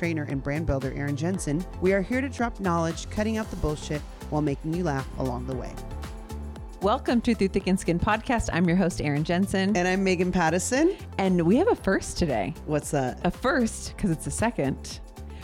trainer, and brand builder Erin Jensen, we are here to drop knowledge, cutting out the bullshit while making you laugh along the way. Welcome to Through Thick and Skin podcast. I'm your host, Erin Jensen. And I'm Megan Pattison. And we have a first today. What's that? A first, because it's a second.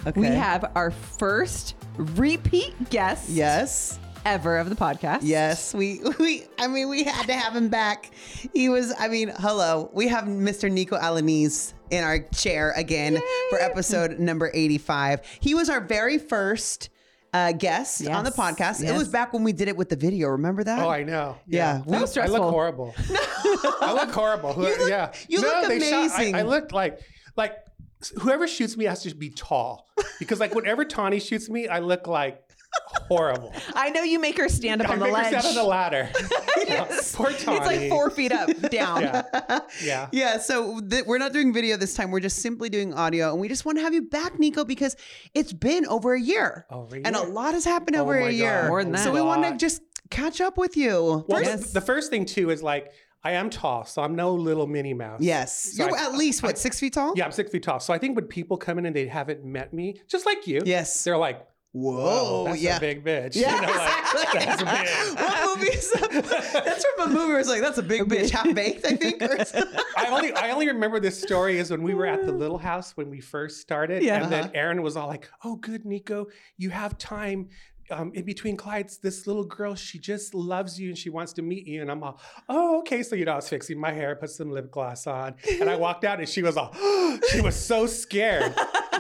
Okay. We have our first repeat guest Yes. Ever of the podcast. Yes, we we I mean we had to have him back. He was I mean, hello. We have Mr. Nico Alanis in our chair again for episode number 85. He was our very first uh, guest on the Yes, podcast. It was back when we did it with the video. Remember that? Oh, I know. Yeah. That was I look horrible. I look horrible. Who- You look- yeah. you look they shot- amazing. I, I look like like whoever shoots me has to be tall because like whenever Tawny shoots me, I look like horrible. I know you make her stand up I on the ledge. stand on the ladder. Poor Tawny. it's like four feet up, down. Yeah. Yeah. Yeah, so th- we're not doing video this time. We're just simply doing audio, and we just want to have you back, Nico, because it's been over a year, Over a and a lot has happened Oh over a year. God. More than that. So we want to just catch up with you. Well, Yes. the, the first thing too is like I am tall, so I'm no little Minnie Mouse. Yes, So you're I- at least what six feet tall? Yeah, I'm six feet tall. So I think when people come in and they haven't met me, just like you, Yes. they're like, Whoa, "Whoa, that's yeah. a big bitch." Yeah, You know, like, that's big. what movie is that? That's from a movie where it's like, that's a big bitch, half baked, I think. I only I only remember this story is when we were at the little house when we first started, Yeah. and then Uh-huh. Erin was all like, "Oh, good, Nico, you have time." Um, in between clients, this little girl, she just loves you and she wants to meet you. And I'm all, oh, okay. So, you know, I was fixing my hair, put some lip gloss on. And I walked out and she was all, she was so scared.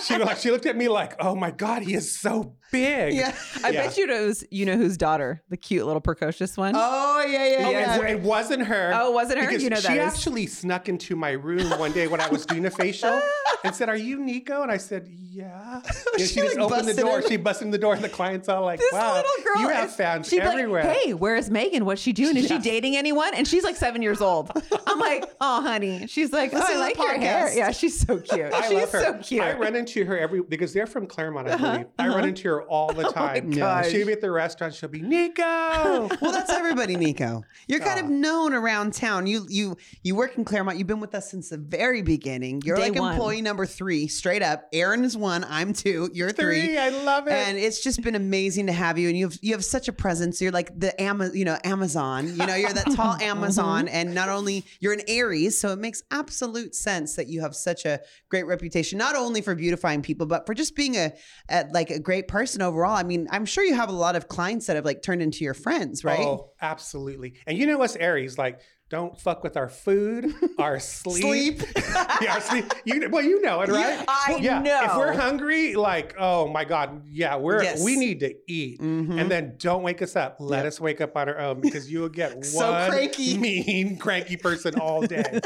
She like, she looked at me like, oh my God, he is so big. yeah. I Yeah. bet you knows you know whose daughter, the cute little precocious one. Oh, yeah, yeah, Oh, yeah. it, it wasn't her. Oh, it wasn't her? You know she that is. actually snuck into my room one day when I was doing a facial and said, "Are you Nico?" And I said, "Yeah." And She, she, just like, opened the door. in. She busted in the door, and the clients all like, this "Wow, little girl you have is- fans she'd be everywhere." Like, hey, where's Megan? What's she doing? Is Yeah. she dating anyone? And she's like seven years old. I'm like, oh, honey. She's like, oh, Listen I like your hair. Yeah, she's so cute. I she's love her. so cute. I run into her every because they're from Claremont, I uh-huh. believe. I run uh-huh. into her all the time. Uh-huh. gosh. She'll be at the restaurant. She'll be Nico. Well, that's everybody, Nico. You're kind of known around town. You you you work in Claremont. You've been with us since the very beginning. You're Day like one. employee number three, straight up. Erin is one. I'm two. You're three. Three. I love it. And it's just been amazing to have you. And you have you have such a presence. You're like the Ama, you know, Amazon. You know, you're that tall Amazon. And not only you're an Aries, so it makes absolute sense that you have such a great reputation, not only for beautifying people, but for just being a, a like a great person overall. I mean, I'm sure you have a lot of clients that have like turned into your friends, right? Oh, absolutely. And you know us Aries, like, don't fuck with our food, our sleep. Sleep. yeah, our sleep. You, well, you know it, right? I yeah. know. If we're hungry, like, oh my God, yeah, we're Yes. we need to eat. Mhm. And then don't wake us up. Let us wake up on our own because you will get So one cranky. mean, cranky person all day.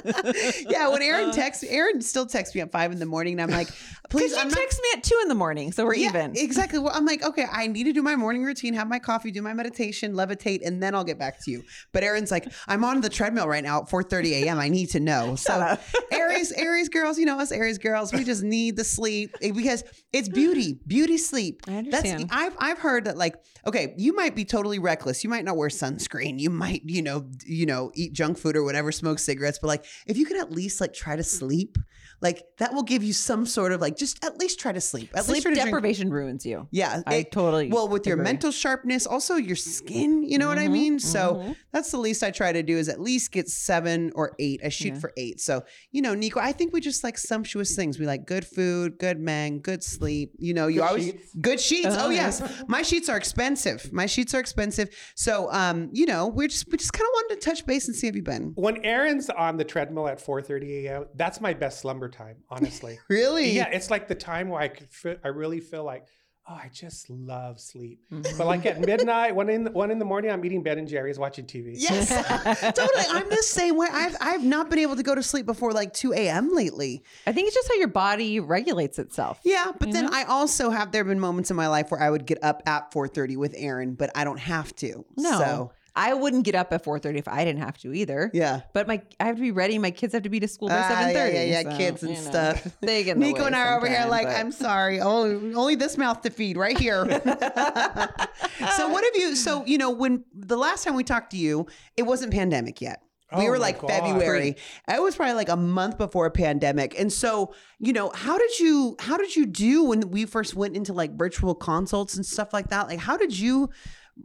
yeah, when Erin texts, Erin still texts me at five in the morning, and I'm like, please, Because you I'm not text me at two in the morning, so we're Yeah, even. Exactly. Well, I'm like, okay, I need to do my morning routine, have my coffee, do my meditation, levitate, and then I'll get back to you. But Erin's like, I'm on the treadmill right now at 4:30 a.m. I need to know. So Aries, Aries girls, you know us Aries girls, we just need the sleep eh, because it's beauty, beauty sleep. I understand. That's I've I've heard that like, okay, you might be totally reckless. You might not wear sunscreen. You might, you know, you know, eat junk food or whatever, smoke cigarettes. But like, if you could at least like try to sleep, like that will give you some sort of like just at least try to sleep. At Sleep least try to drink deprivation ruins you. yeah, I totally Well, with your mental sharpness, also your skin. You know what I Mhm, mean. So mhm. that's the least I try to do is at least get seven or eight. I shoot Yeah. for eight. So you know, Nico, I think we just like sumptuous things. We like good food, good men, good sleep. You know, you Good always sheets. good sheets. Uh-huh, oh yes, my sheets are expensive. My sheets are expensive. So um, you know, we're just we just kind of wanted to touch base and see how you've been. When Erin's on the treadmill at 4:30 a.m., that's my best slumber time, honestly. Really? Yeah, it's like the time where I could feel, I really feel like oh, I just love sleep. Mhm. But like at midnight, one in the, one in the morning, I'm eating Ben and Jerry's, watching TV. Yes, totally. I'm the same way. I've I've not been able to go to sleep before like 2 a.m. lately. I think it's just how your body regulates itself. Yeah, but then know? I also have there have been moments in my life where I would get up at 4:30 with Erin, but I don't have to. No, So, I wouldn't get up at 4:30 if I didn't have to either. yeah. But my I have to be ready. My kids have to be to school by Ah, 7:30. yeah, yeah, yeah, so, kids and you know, stuff. They get in the Nico way and I are over here like, but- I'm sorry. Oh, only this mouth to feed right here. so what have you so you know when the last time we talked to you, it wasn't pandemic yet. We Oh were like God. February. It was probably like a month before a pandemic. And so, you know, how did you how did you do when we first went into like virtual consults and stuff like that? Like how did you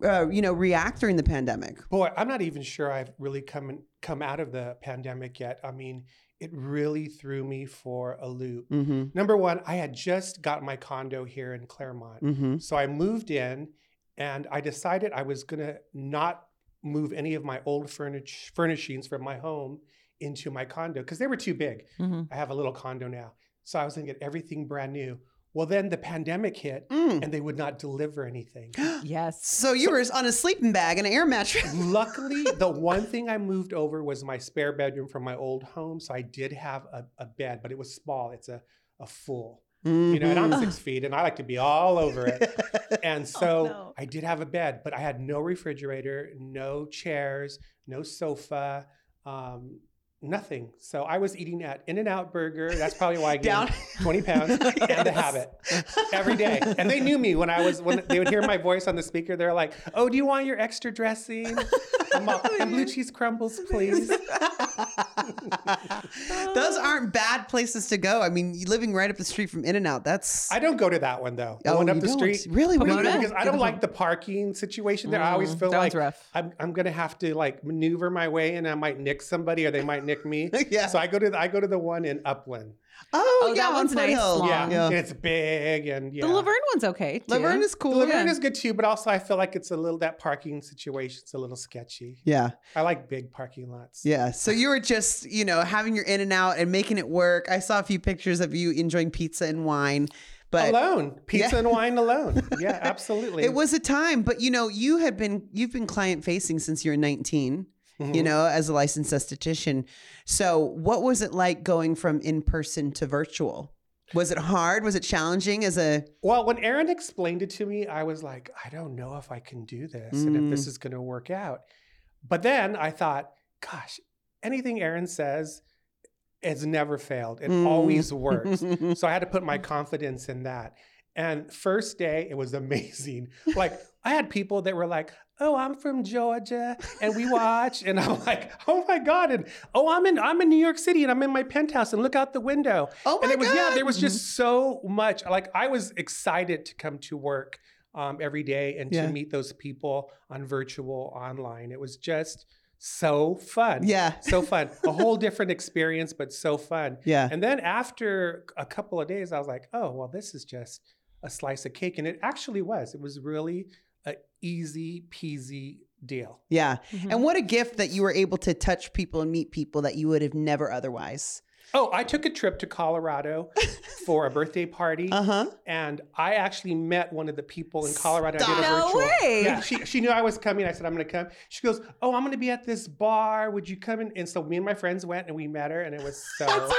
uh, you know, react during the pandemic? Boy, I'm not even sure I've really come come out of the pandemic yet. I mean, it really threw me for a loop. Mm-hmm. Number one, I had just got my condo here in Claremont. Mm-hmm. So I moved in and I decided I was going to not move any of my old furnish- furnishings from my home into my condo because they were too big. Mhm. I have a little condo now. So I was going to get everything brand new. Well, then the pandemic hit Mm. and they would not deliver anything. Yes. So you were on a sleeping bag and an air mattress. Luckily, the one thing I moved over was my spare bedroom from my old home. So I did have a, a bed, but it was small. It's a, a full, you know, and I'm Mhm. six feet and I like to be all over it. And so no. I did have a bed, but I had no refrigerator, no chairs, no sofa, um, nothing. So I was eating at In N Out Burger. That's probably why I gained Down. 20 pounds and the habit every day. And they knew me when I was, when they would hear my voice on the speaker, they're like, oh, do you want your extra dressing? I'm all, and blue cheese crumbles, please. Those aren't bad places to go. I mean, you living right up the street from In and Out. That's I don't go to that one though. The Oh, one up the don't? street. Really? What you Because, I don't like the parking situation there. I always Mm, feel like rough. I'm, I'm gonna have to like maneuver my way and I might nick somebody or they might nick me. yeah. So I go to the, I go to the one in Upland. oh, Oh, yeah, that one's nice, long. Yeah, yeah. it's big and yeah. The La Verne one's okay. Too. La Verne is cool. The La Verne Yeah. is good too, but also I feel like it's a little that parking situation's a little sketchy. yeah, I like big parking lots. yeah. So you were just, you know, having your In and Out and making it work. I saw a few pictures of you enjoying pizza and wine, but alone, pizza Yeah. and wine alone. Yeah, absolutely. it was a time. But you know, you had been you've been client facing since you were 19. You Mhm. know, as a licensed esthetician. So, what was it like going from in person to virtual? Was it hard? Was it challenging as a Well, when Erin explained it to me, I was like, I don't know if I can do this and if Mm. this is going to work out. But then I thought, gosh, anything Erin says has never failed. It Mm. always works. so I had to put my confidence in that. And first day, it was amazing. Like I had people that were like, "Oh, I'm from Georgia, and we watch," and I'm like, "Oh my god!" And oh, I'm in I'm in New York City, and I'm in my penthouse, and look out the window. Oh my and it was yeah, there was just so much. Like I was excited to come to work um, every day and Yeah. to meet those people on virtual online. It was just so fun. Yeah. So fun. A whole different experience, but so fun. Yeah. And then after a couple of days, I was like, oh, well, this is just a slice of cake. And it actually was. It was really a easy peasy deal. Yeah. Mhm. And what a gift that you were able to touch people and meet people that you would have never otherwise. Oh, I took a trip to Colorado for a birthday party. Uh huh. And I actually met one of the people in Colorado. I did a Stop. No virtual. way. Yeah, she, she knew I was coming. I said, I'm going to come. She goes, Oh, I'm going to be at this bar. Would you come in? And so me and my friends went and we met her, and it was so, That's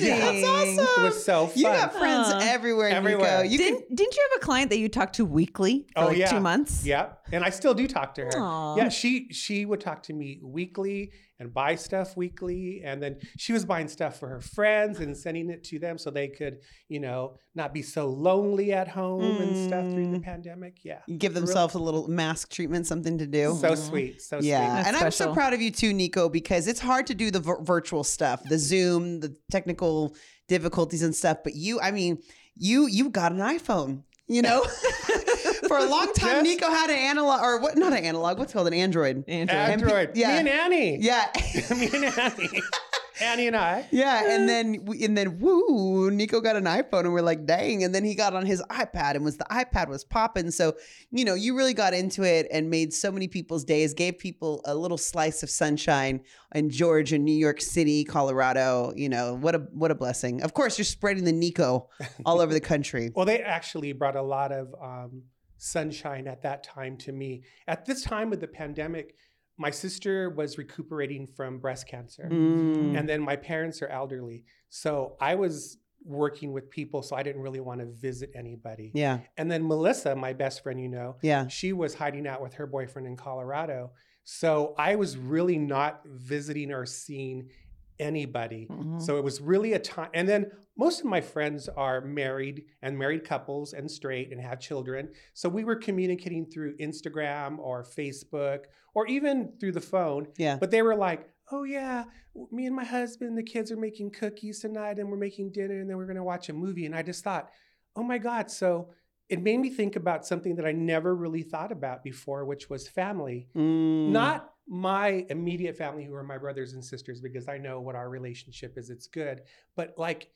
amazing. That's awesome. it was so fun. You got friends Aw. everywhere. Everywhere. You go. You didn't, didn't you have a client that you talked to weekly for Oh, like yeah. two months? Yeah, and I still do talk to her. Aw. Yeah, she she would talk to me weekly and buy stuff weekly, and then she was buying stuff for her friends and sending it to them so they could, you know, not be so lonely at home and stuff during the Mm. pandemic. Yeah, can give Real- themselves a little mask treatment, something to do. so sweet, so yeah, sweet. That's and I'm so proud of you too, Nico, because it's hard to do the vir- virtual stuff, the Zoom, the technical difficulties and stuff. But you, I mean, you you got an iPhone, you know. For a long time, Yes. Nico had an analog, or what? Not an analog. What's it called an Android. Andrew. And pe- Android, yeah. me and Annie, Yeah. me and Annie. Annie and I. Yeah, and then we- and then woo, Nico got an iPhone, and we're like, dang. And then he got on his iPad, and was the iPad was popping. So you know, you really got into it and made so many people's days, gave people a little slice of sunshine in Georgia, New York City, Colorado. You know, what a what a blessing. Of course, you're spreading the Nico all over the country. Well, they actually brought a lot of um, sunshine at that time to me. At this time of the pandemic, my sister was recuperating from breast cancer, Mm. and then my parents are elderly. So I was working with people, so I didn't really want to visit anybody. Yeah, And then Melissa, my best friend, you know, yeah. she was hiding out with her boyfriend in Colorado. So I was really not visiting or seeing anybody. Mhm. So it was really a time. And then most of my friends are married and married couples and straight and have children. So we were communicating through Instagram or Facebook or even through the phone. Yeah. But they were like, oh, yeah, me and my husband, the kids are making cookies tonight and we're making dinner and then we're going to watch a movie. And I just thought, oh my God. So it made me think about something that I never really thought about before, which was family. Mm. Not my immediate family, who are my brothers and sisters, because I know what our relationship is. It's good. But like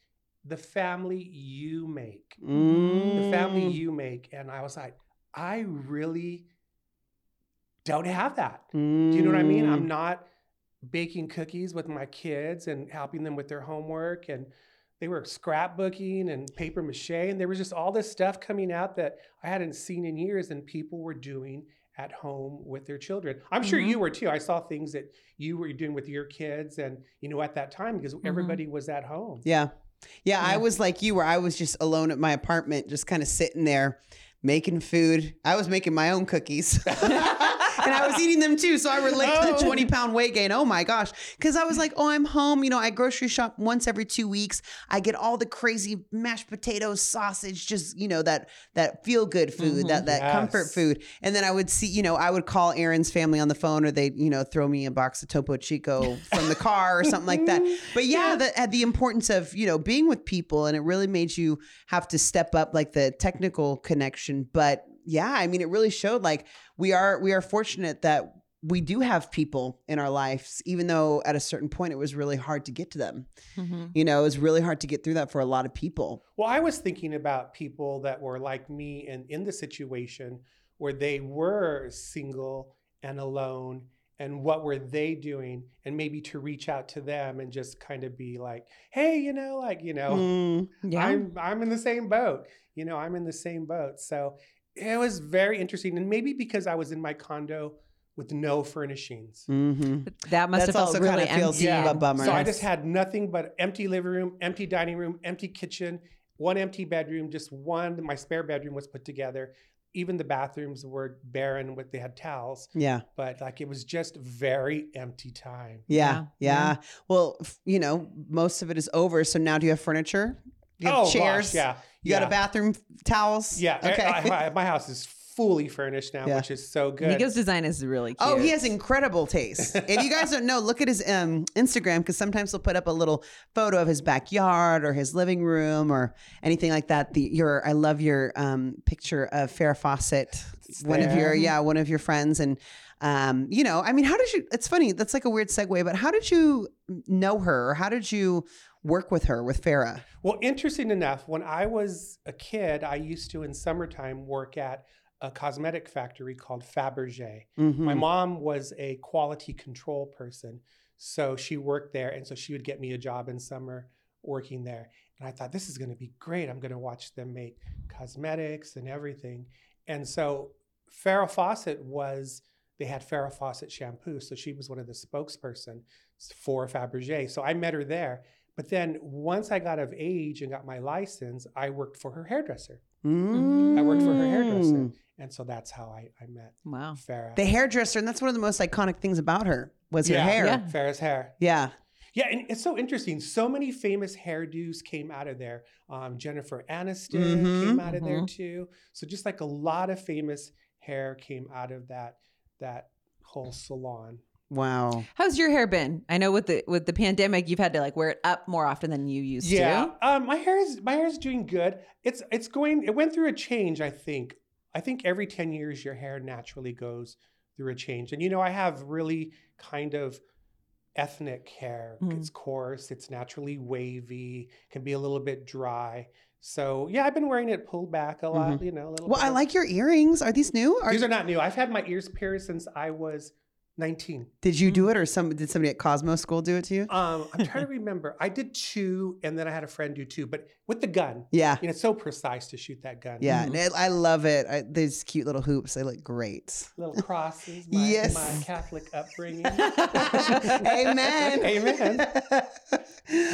the family you make, the family Mm. you make. And I was like, I really don't have that. Do Do you know what I mean? Mm. I'm not baking cookies with my kids and helping them with their homework. And they were scrapbooking and paper mache. And there was just all this stuff coming out that I hadn't seen in years and people were doing at home with their children. I'm sure Mhm. you were too. I saw things that you were doing with your kids and, you know, at that time because everybody was at home. Yeah. Yeah, I was like you where I was just alone at my apartment, just kind of sitting there making food. I was making my own cookies. and I was eating them too. So I relate to the Oh. 20 pound weight gain. Oh my gosh. Cause I was like, oh, I'm home. You know, I grocery shop once every two weeks. I get all the crazy mashed potatoes, sausage, just, you know, that that feel good food, Mhm. that that comfort food. And then I would see, you know, I would call Erin's family on the phone or they'd, you know, throw me a box of Topo Chico from the car or something like that. But yeah, Yeah. had the importance of, you know, being with people and it really made you have to step up like the technical connection. But yeah, I mean it really showed like we are we are fortunate that we do have people in our lives, even though at a certain point it was really hard to get to them. Mhm. You know, it was really hard to get through that for a lot of people. Well, I was thinking about people that were like me and in the situation where they were single and alone and what were they doing and maybe to reach out to them and just kind of be like, "Hey, you know, like, you know, Mm, Yeah. I'm I'm in the same boat. You know, I'm in the same boat." So, it was very interesting and maybe because I was in my condo with no furnishings. mhm. that must That's have felt also really kinda feels empty. Yeah. a bummer. So I just had nothing but empty living room, empty dining room, empty kitchen, one empty bedroom, just one. My spare bedroom was put together. Even the bathrooms were barren with they had towels, Yeah. but like it was just very empty time. Yeah, Yeah, yeah. Well, f- you know, most of it is over. So now do you have furniture? You have oh chairs? gosh, yeah. You yeah. got a bathroom towels? Yeah. Okay. I- I- my house is fully furnished now, Yeah. which is so good. Nico's design is really cute. Oh, he has incredible taste. if you guys don't know, look at his um, Instagram because sometimes he'll put up a little photo of his backyard or his living room or anything like that. The your I love your um, picture of Farrah Fawcett, One of your yeah, one of your friends, and um, you know, I mean, how did you? It's funny. That's like a weird segue, but how did you know her? Or how did you work with her with Farrah Well, interesting enough, when I was a kid, I used to in summertime work at a cosmetic factory called Fabergé. Mhm. My mom was a quality control person. So she worked there. And so she would get me a job in summer working there. And I thought, this is going to be great. I'm going to watch them make cosmetics and everything. And so Farrah Fawcett was, they had Farrah Fawcett shampoo. So she was one of the spokesperson for Fabergé. So I met her there. But then once I got of age and got my license, I worked for her hairdresser. I worked for her hairdresser. Mm. And so that's how I, I met Wow. Farrah. The hairdresser, and that's one of the most iconic things about her was her hair. Yeah. Farrah's hair. yeah. Yeah, and it's so interesting. So many famous hairdos came out of there. Um, Jennifer Aniston Mhm. came out of there Mhm. too. So just like a lot of famous hair came out of that that whole salon. Wow. How's your hair been? I know with the with the pandemic, you've had to like wear it up more often than you used Yeah, to. Yeah, um, my hair is my hair is doing good. It's it's going. It went through a change. I think. I think every ten years your hair naturally goes through a change. And you know, I have really kind of ethnic hair. Mhm. It's coarse, it's naturally wavy, can be a little bit dry. So yeah, I've been wearing it pulled back a lot. You know, a little. Well, bit I like your earrings. Are these new? Are, These are not new. I've had my ears pierced since I was 19. did you do it, or some did somebody at Cosmo School do it to you? Um, I'm trying to remember. I did two, and then I had a friend do two, but with the gun. Yeah, You know, it's so precise to shoot that gun. yeah. Mhm. and I I love it. I, these cute little hoops. They look great. Little crosses. My, Yes. My Catholic upbringing. Amen. Amen.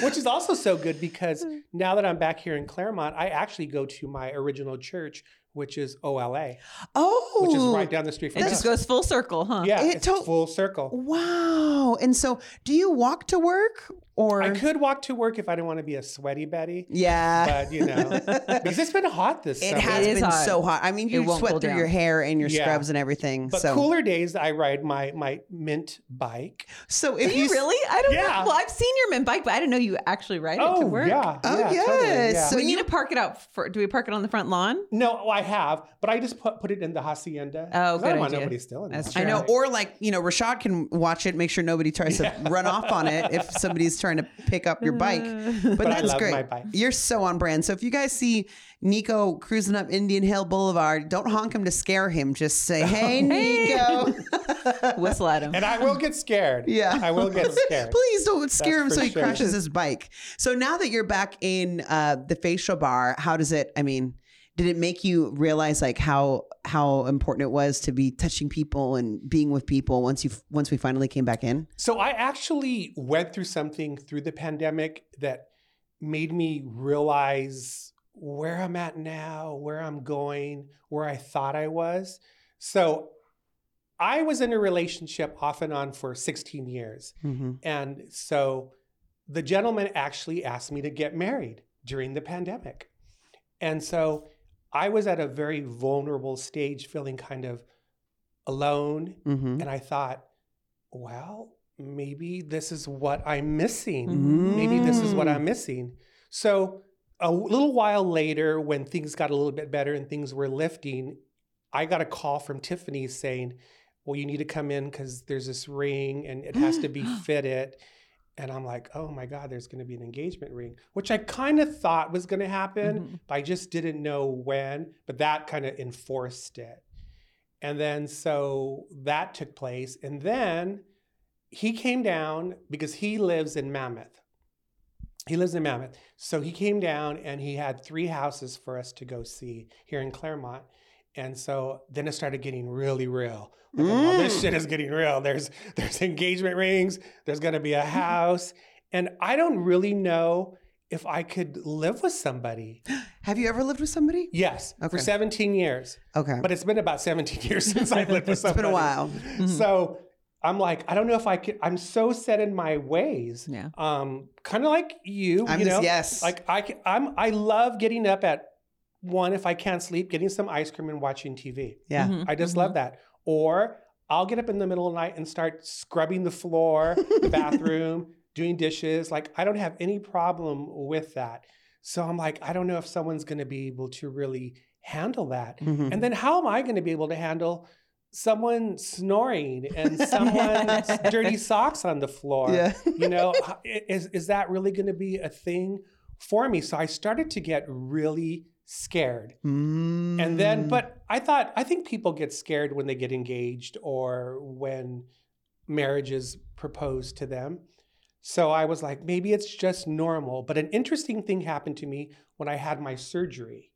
Which is also so good because Mm. now that I'm back here in Claremont, I actually go to my original church, which is OLA, oh, which is right oh, down the street from It us. just goes full circle, huh? Yeah, It it's to- full circle. Wow. And so, do you walk to work or? I could walk to work if I didn't want to be a sweaty Betty, Yeah. but you know, because it's been hot this It summer. has It is been hot. so hot. I mean, you It won't sweat cool through down. your hair and your Yeah. scrubs and everything. But so, cooler days, I ride my my mint bike. so Do if you you really? I don't know. Yeah. Well, I've seen your mint bike, but I didn't know you actually ride it to Oh work. yeah, Oh, yeah, yes. totally, yeah. So we you- need to park it out. For, do we park it on the front lawn? no, well, I have, but I just put put it in the hacienda. Oh, 'cause I good don't want idea. nobody stealing That's that. I know, or like you know, Rashad can watch it, make sure nobody tries to run off on it if somebody's trying to pick up your bike. But, But I that's love great. my bike. You're so on brand. So if you guys see Nico cruising up Indian Hill Boulevard, don't honk him to scare him. Just say, "Hey, Nico." Whistle at him. And I will get scared. Yeah. I will get scared. Please don't scare him so he sure. crashes his bike. So now that you're back in uh, the facial bar, how does it? I mean, did it make you realize like how how important it was to be touching people and being with people once you once we finally came back in? So I actually went through something through the pandemic that made me realize where I'm at now, where I'm going, where I thought I was. So I was in a relationship off and on for 16 years. Mm-hmm. And so the gentleman actually asked me to get married during the pandemic. And so I was at a very vulnerable stage, feeling kind of alone. Mm-hmm. And I thought, well, maybe this is what I'm missing. Maybe this is what Mm. I'm missing. So a little while later, when things got a little bit better and things were lifting, I got a call from Tiffany saying, well, you need to come in because there's this ring and it has to be fitted. And I'm like, oh my God, there's going to be an engagement ring, which I kind of thought was going to happen, Mhm. but I just didn't know when. But that kind of enforced it. And then so that took place. And then he came down because he lives in Mammoth. He lives in Mammoth. So he came down and he had three houses for us to go see here in Claremont. And so then it started getting really real. Like, well, this Mm. shit is getting real. There's there's engagement rings. There's gonna be a house, and I don't really know if I could live with somebody. Have you ever lived with somebody? Yes, Okay. for 17 years, Okay. but it's been about 17 years since I've lived with it's somebody. been a while. So I'm like, I don't know if I could. I'm so set in my ways. Yeah. Um, kind of like you. I'm you just- know, yes. Like I, can, I'm. I love getting up at one if I can't sleep, getting some ice cream and watching TV. Yeah. Mhm, I just mhm. love that. Or I'll get up in the middle of the night and start scrubbing the floor, the bathroom, doing dishes. Like I don't have any problem with that. So I'm like, I don't know if someone's going to be able to really handle that. Mhm. And then how am I going to be able to handle someone snoring and someone's dirty socks on the floor? Yeah. You know, is is that really going to be a thing for me? So I started to get really scared. And Mm. then, but I thought, I think people get scared when they get engaged or when marriage is proposed to them. So I was like, maybe it's just normal. But an interesting thing happened to me when I had my surgery.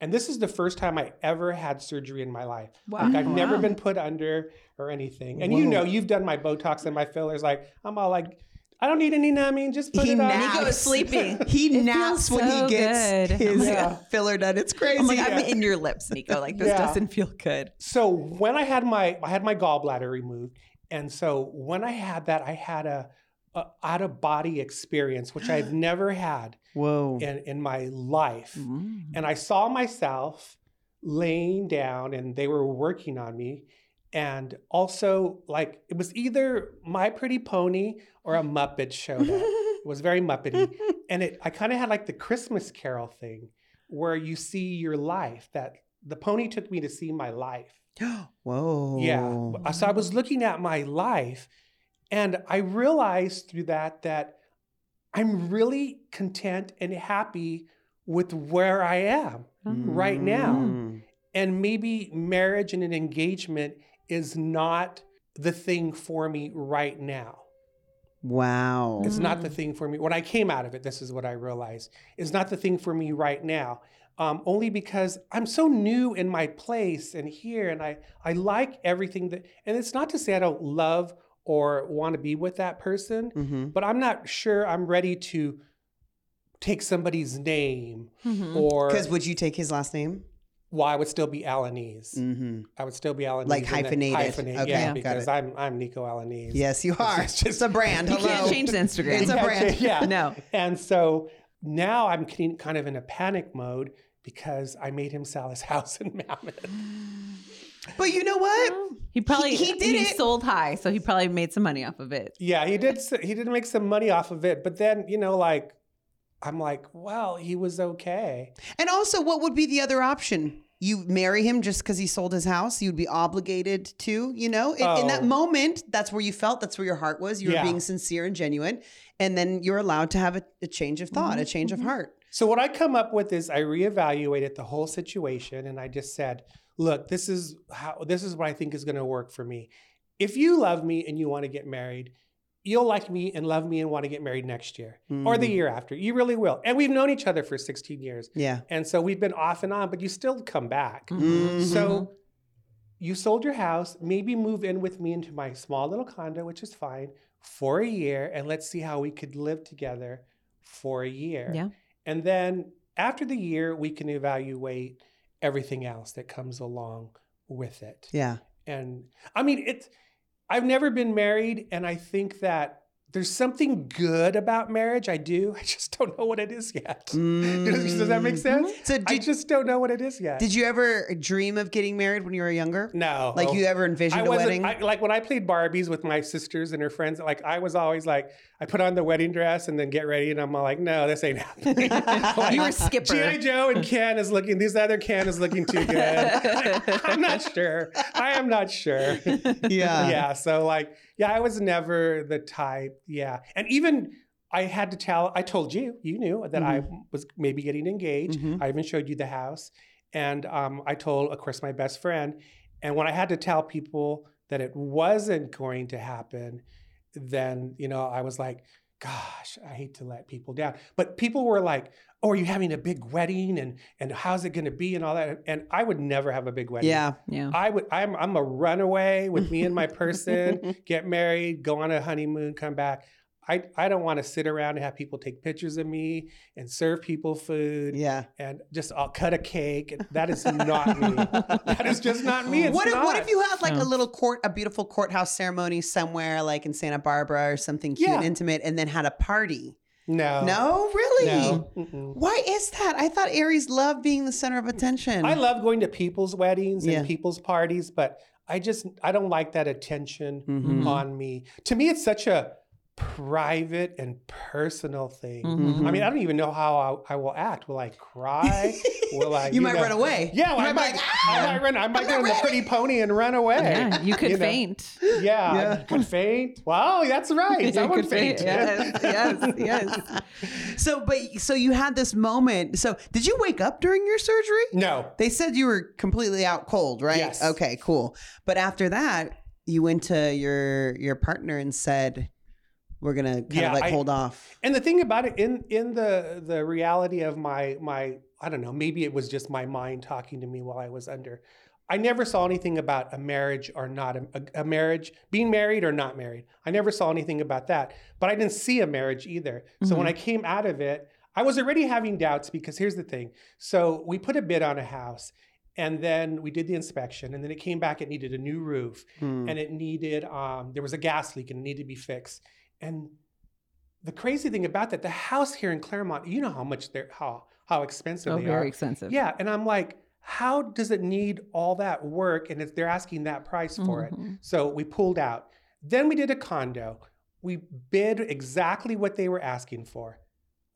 And this is the first time I ever had surgery in my life. Wow. Like I've never been put under or anything. And you know, you've done my Botox and my fillers. Like I'm all like, I don't need any numbing. Just put He it on. naps. Nico is sleeping. He It naps feels when he gets good. his Yeah. filler done. It's crazy. I'm like, I'm in your lips, Nico. Like this Yeah. doesn't feel good. so when I had my I had my gallbladder removed, and so when I had that, I had a, a out of body experience, which I've never had Whoa. in in my life. Mm. And I saw myself laying down, and they were working on me. And also, like it was either My Pretty Pony or a Muppet showed up. It was very Muppety, and it I kind of had like the Christmas Carol thing, where you see your life. That the pony took me to see my life. Whoa. Yeah. So I was looking at my life And I realized through that that I'm really content and happy with where I am right now. Mm. And maybe marriage and an engagement is not the thing for me right now. Wow. It's not the thing for me. When I came out of it, this is what I realized. It's not the thing for me right now. Um, only because I'm so new in my place and here, and I I like everything that. And it's not to say I don't love or want to be with that person, hmm but I'm not sure I'm ready to take somebody's name Mhm. or Because would you take his last name? Well, I would still be Alanese. Mm-hmm. I would still be Alanese. Like and then- hyphenated. Okay, yeah, because. I'm I'm Nico Alanese. Yes, you are. It's It's, just- a brand. You Hello. can't change the Instagram. It's a brand. yeah. No. And so now I'm kind of in a panic mode because I made him sell his house in Mammoth. But you know what? He probably he did it. sold high, so he probably made some money off of it. Yeah, he did. He did make some money off of it, but then you know, like, I'm like, well, he was okay. And also, what would be the other option? You marry him just because he sold his house. You'd be obligated to, you know, in, in that Oh. moment, that's where you felt, that's where your heart was. You were Yeah. being sincere and genuine. And then you're allowed to have a, a change of thought, a mm-hmm. change of mm-hmm. heart. So what I come up with is I reevaluated the whole situation, and I just said, look, this is how this is what I think is going to work for me. If you love me and you want to get married, you'll like me and love me and want to get married next year or the Mm. year after. You really will. And we've known each other for 16 years. Yeah. And so we've been off and on, but you still come back. Mhm. So you sold your house, maybe move in with me into my small little condo, which is fine, for a year, and let's see how we could live together for a year. Yeah. And then after the year, we can evaluate everything else that comes along with it. Yeah. And I mean, it's, I've never been married, and I think that there's something good about marriage. I do. I just don't know what it is yet. Does, does that make sense? Mm. So I just don't know what it is yet. did you ever dream of getting married when you were younger? no. Like you ever envisioned I a wedding? I, like when I played Barbies with my sisters and her friends. Like I was always like, I put on the wedding dress and then get ready, and I'm all like, no, this ain't happening. Like, You were skipper. GI Joe and Ken is looking. This other Ken is looking too good. I'm not sure. I am not sure. yeah. yeah. So like, yeah, I was never the type. Yeah, and even. I had to tell, I told you, you knew that I was maybe getting engaged. Mhm. I even showed you the house. And um, I told, of course, my best friend. And when I had to tell people that it wasn't going to happen, then, you know, I was like, gosh, I hate to let people down. But people were like, oh, are you having a big wedding? And, and how's it going to be? And all that. And I would never have a big wedding. Yeah. Yeah. I would. I'm. I'm a runaway with me and my person. get married, go on a honeymoon, come back. I. I don't want to sit around and have people take pictures of me and serve people food Yeah. and just I'll cut a cake. That is not me. That is just not me. It's what if, not. what if you had like No. a little court, a beautiful courthouse ceremony somewhere, like in Santa Barbara or something cute and intimate, and then had a party? No. No, really? No. Mm-mm. Why is that? I thought Aries loved being the center of attention. I love going to people's weddings and people's parties, but I just I don't like that attention Mhm. on me. To me, it's such a private and personal thing. Mhm. I mean, I don't even know how I, I will act. Will I cry? Will I? you, might know- run away. Yeah, well, I might like, I "Ah!" might run. I might get on the pretty pony and run away. Yeah, you could You know. faint. Yeah, Yeah. I could faint. Wow, that's right. You Someone could faint. fainted. Yes, yes, yes. So, but so you had this moment. So, did you wake up during your surgery? No. They said you were completely out cold, right? Yes. Okay, cool. But after that, you went to your your partner and said, "We're gonna kind Yeah, of like I- hold off." And the thing about it, in in the the reality of my my, I don't know, maybe it was just my mind talking to me while I was under. I never saw anything about a marriage or not a, a, marriage, being married or not married. I never saw anything about that. But I didn't see a marriage either. So when I came out of it, I was already having doubts because here's the thing. So we put a bid on a house, and then we did the inspection, and then it came back. It needed a new roof Hmm. and it needed um, there was a gas leak and it needed to be fixed and the crazy thing about that the house here in claremont you know how much they're how how expensive So they very are? expensive. yeah and i'm like how does it need all that work? And it's, they're asking that price for it. Mhm. so we pulled out. Then we did a condo. We bid exactly what they were asking for.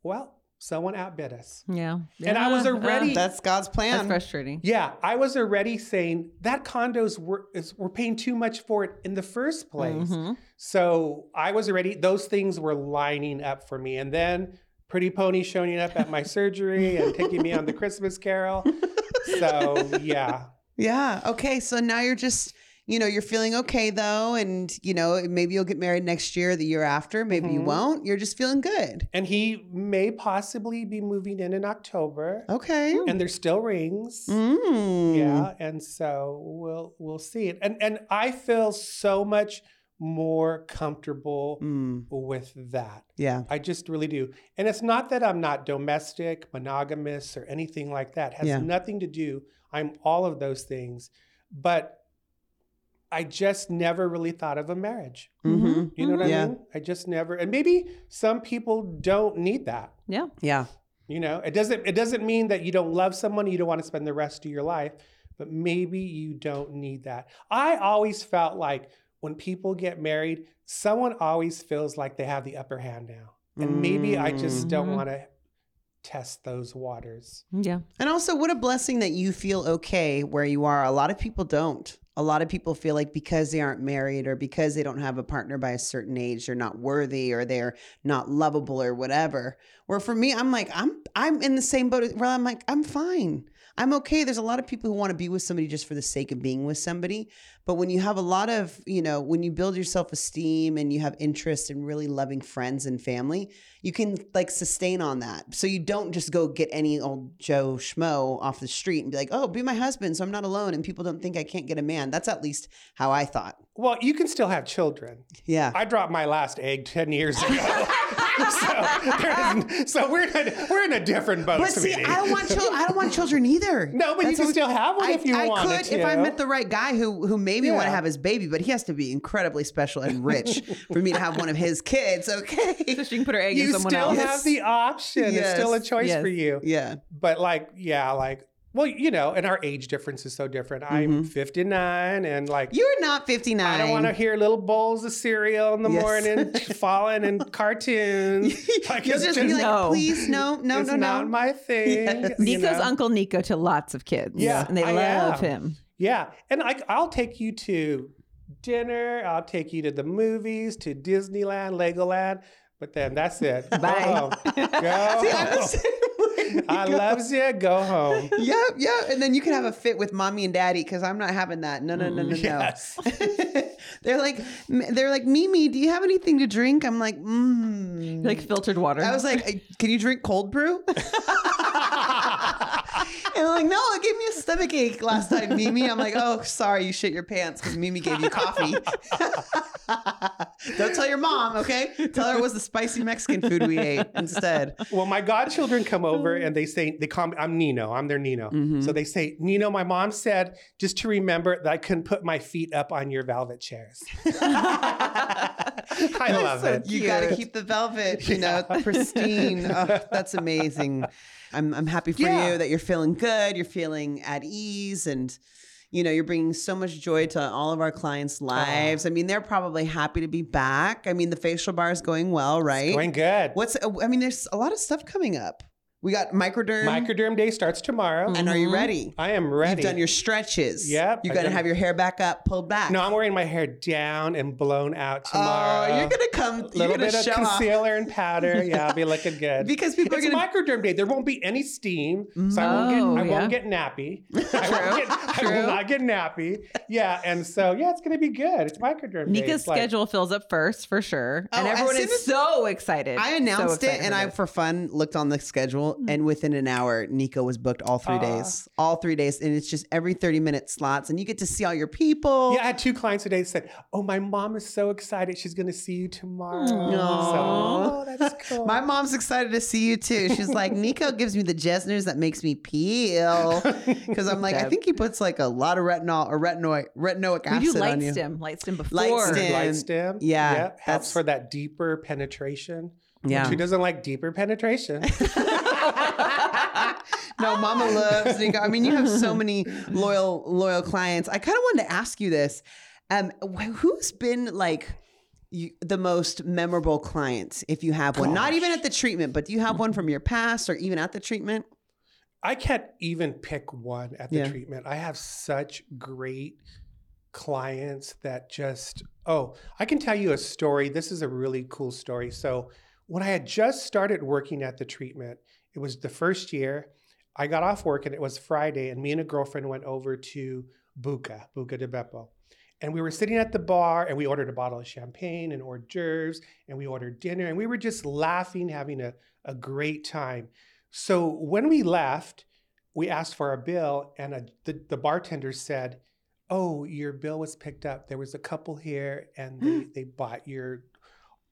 Well someone outbid us. Yeah. And I was already- Yeah. That's God's plan. That's frustrating. Yeah, I was already saying that condos were is, we're paying too much for it in the first place. Mhm. So I was already those things were lining up for me, and then Pretty Pony showing up at my surgery and taking me on the Christmas Carol. So yeah, Yeah. Okay. So now you're just, you know, you're feeling okay though. And, you know, maybe you'll get married next year, or the year after. Maybe you Mhm. won't. You're just feeling good. and he may possibly be moving in in October, Okay. and there's still rings. Mm. Yeah, and so we'll we'll see it, and and I feel so much more comfortable Mm. with that. Yeah. I just really do. And it's not that I'm not domestic, monogamous, or anything like that. It has Yeah. nothing to do. I'm all of those things. But I just never really thought of a marriage. Mm-hmm. You know what Yeah. I mean? I just never and maybe some people don't need that. Yeah. Yeah. You know, it doesn't it doesn't mean that you don't love someone, you don't want to spend the rest of your life, but maybe you don't need that. I always felt like when people get married, someone always feels like they have the upper hand now. And maybe I just don't Mhm. want to test those waters. Yeah. And also, what a blessing that you feel okay where you are. A lot of people don't. A lot of people feel like because they aren't married or because they don't have a partner by a certain age, they're not worthy or they're not lovable or whatever. Where for me, I'm like, I'm I'm in the same boat where I'm like, I'm fine. I'm okay. There's a lot of people who want to be with somebody just for the sake of being with somebody. But when you have a lot of, you know, when you build your self esteem and you have interest in really loving friends and family, you can like sustain on that. So you don't just go get any old Joe Schmo off the street and be like, oh, be my husband. So I'm not alone. And people don't think I can't get a man. That's at least how I thought. Well, you can still have children. Yeah. I dropped my last egg 10 years ago. so, so we're in a, we're in a different boat. But see, sweetie. I don't want children. I don't want children either. No, but you can still have one I, if you want. I wanted could to. if I met the right guy who who maybe want to have his baby, but he has to be incredibly special and rich for me to have one of his kids. Okay, so she can put her egg in someone else. you someone still else. have the option. It's still a choice Yes. for you. Yeah. But like, yeah, like, well, you know, and our age difference is so different. I'm mm-hmm. 59 and like, You're not 59. I don't want to hear little bowls of cereal in the Yes. morning falling in cartoons. Like, You'll it's just, be like, No. please, no, no, it's no, not my thing. Yes. Nico's know? Uncle Nico to lots of kids. Yeah, And they I love am. him. Yeah, and like I'll take you to dinner. I'll take you to the movies, to Disneyland, Legoland. But then that's it. Go Bye. home. Go See, I'm the home. same way. I loves you. Go home. Yep, yep. And then you can have a fit with mommy and daddy because I'm not having that. No, no, no, no, no. Yes. they're like, they're like, Mimi, do you have anything to drink? I'm like, mm. Like filtered water. I was like, "Uh, can you drink cold brew? and they're like, no, it gave me a stomach ache last time, Mimi. I'm like, oh, sorry, you shit your pants because Mimi gave you coffee. Don't tell your mom, okay? Tell her it was the spicy Mexican food we ate instead. Well, my godchildren come over and they say they call me. I'm Nino. I'm their Nino. Mhm. So they say, Nino. My mom said just to remember that I couldn't put my feet up on your velvet chairs. I love so it. You got to keep the velvet, you know, pristine. Oh, that's amazing. I'm I'm happy for Yeah. you that you're feeling good. You're feeling at ease, and you know you're bringing so much joy to all of our clients' oh. lives. I mean, they're probably happy to be back. I mean, the facial bar is going well, right? Going good. What's uh, I mean, there's a lot of stuff coming up. We got microderm. Microderm Day starts tomorrow. and are you Mhm. ready? I am ready. You've done your stretches. Yep, You I've got to done- have your hair back up, pulled back. No, I'm wearing my hair down and blown out tomorrow. Oh, you're gonna come. a You're little gonna bit of show off. concealer and powder. Yeah, I'll be looking good. because people it's are gonna. microderm day. There won't be any steam, so I won't get Oh, I yeah. won't get nappy. I, won't get, I will not get nappy. Yeah, and so yeah, it's gonna be good. It's microderm day. Nico's It's like- schedule fills up first for sure. Oh, and as everyone soon is as- so excited. I So announced it excited and for I, this. for fun, looked on the schedule, Mm-hmm. and within an hour, Nico was booked all three Aw. days. All three days. And it's just every 30 minute slots, and you get to see all your people. Yeah, I had two clients today that said, "Oh, my mom is so excited. She's gonna see you tomorrow." Aw. So, oh, that's cool. My mom's excited to see you too. She's like, Nico gives me the Jessners that makes me peel. Because I'm like, I think he puts like a lot of retinol or retinoic, retinoic we do acid light on you. stem, LightStim before. LightStim. Light stem. Yeah, Yep, helps for that deeper penetration. Yeah. Who doesn't like deeper penetration? no, Mama loves Nico. I mean, you have so many loyal loyal clients. I kind of wanted to ask you this: um, who's been like you, the most memorable clients if you have one? Not even at the treatment, but do you have one from your past or even at the treatment? I can't even pick one at the Yeah. treatment. I have such great clients that just, oh, I can tell you a story. This is a really cool story. So, when I had just started working at the treatment, it was the first year. I got off work and it was Friday, and me and a girlfriend went over to Buca, Buca de Beppo. And we were sitting at the bar and we ordered a bottle of champagne and hors d'oeuvres and we ordered dinner and we were just laughing, having a, a great time. So when we left, we asked for our bill and a, the, the bartender said, Oh, your bill was picked up. There was a couple here and they, they bought your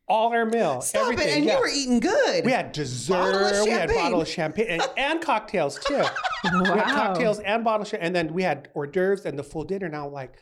all our meal. Stop everything. it. And yeah. you were eating good. We had dessert. Bottle of We had champagne. bottle of champagne and, and cocktails too. We had cocktails and bottle of champagne. And then we had hors d'oeuvres and the full dinner. Now, like,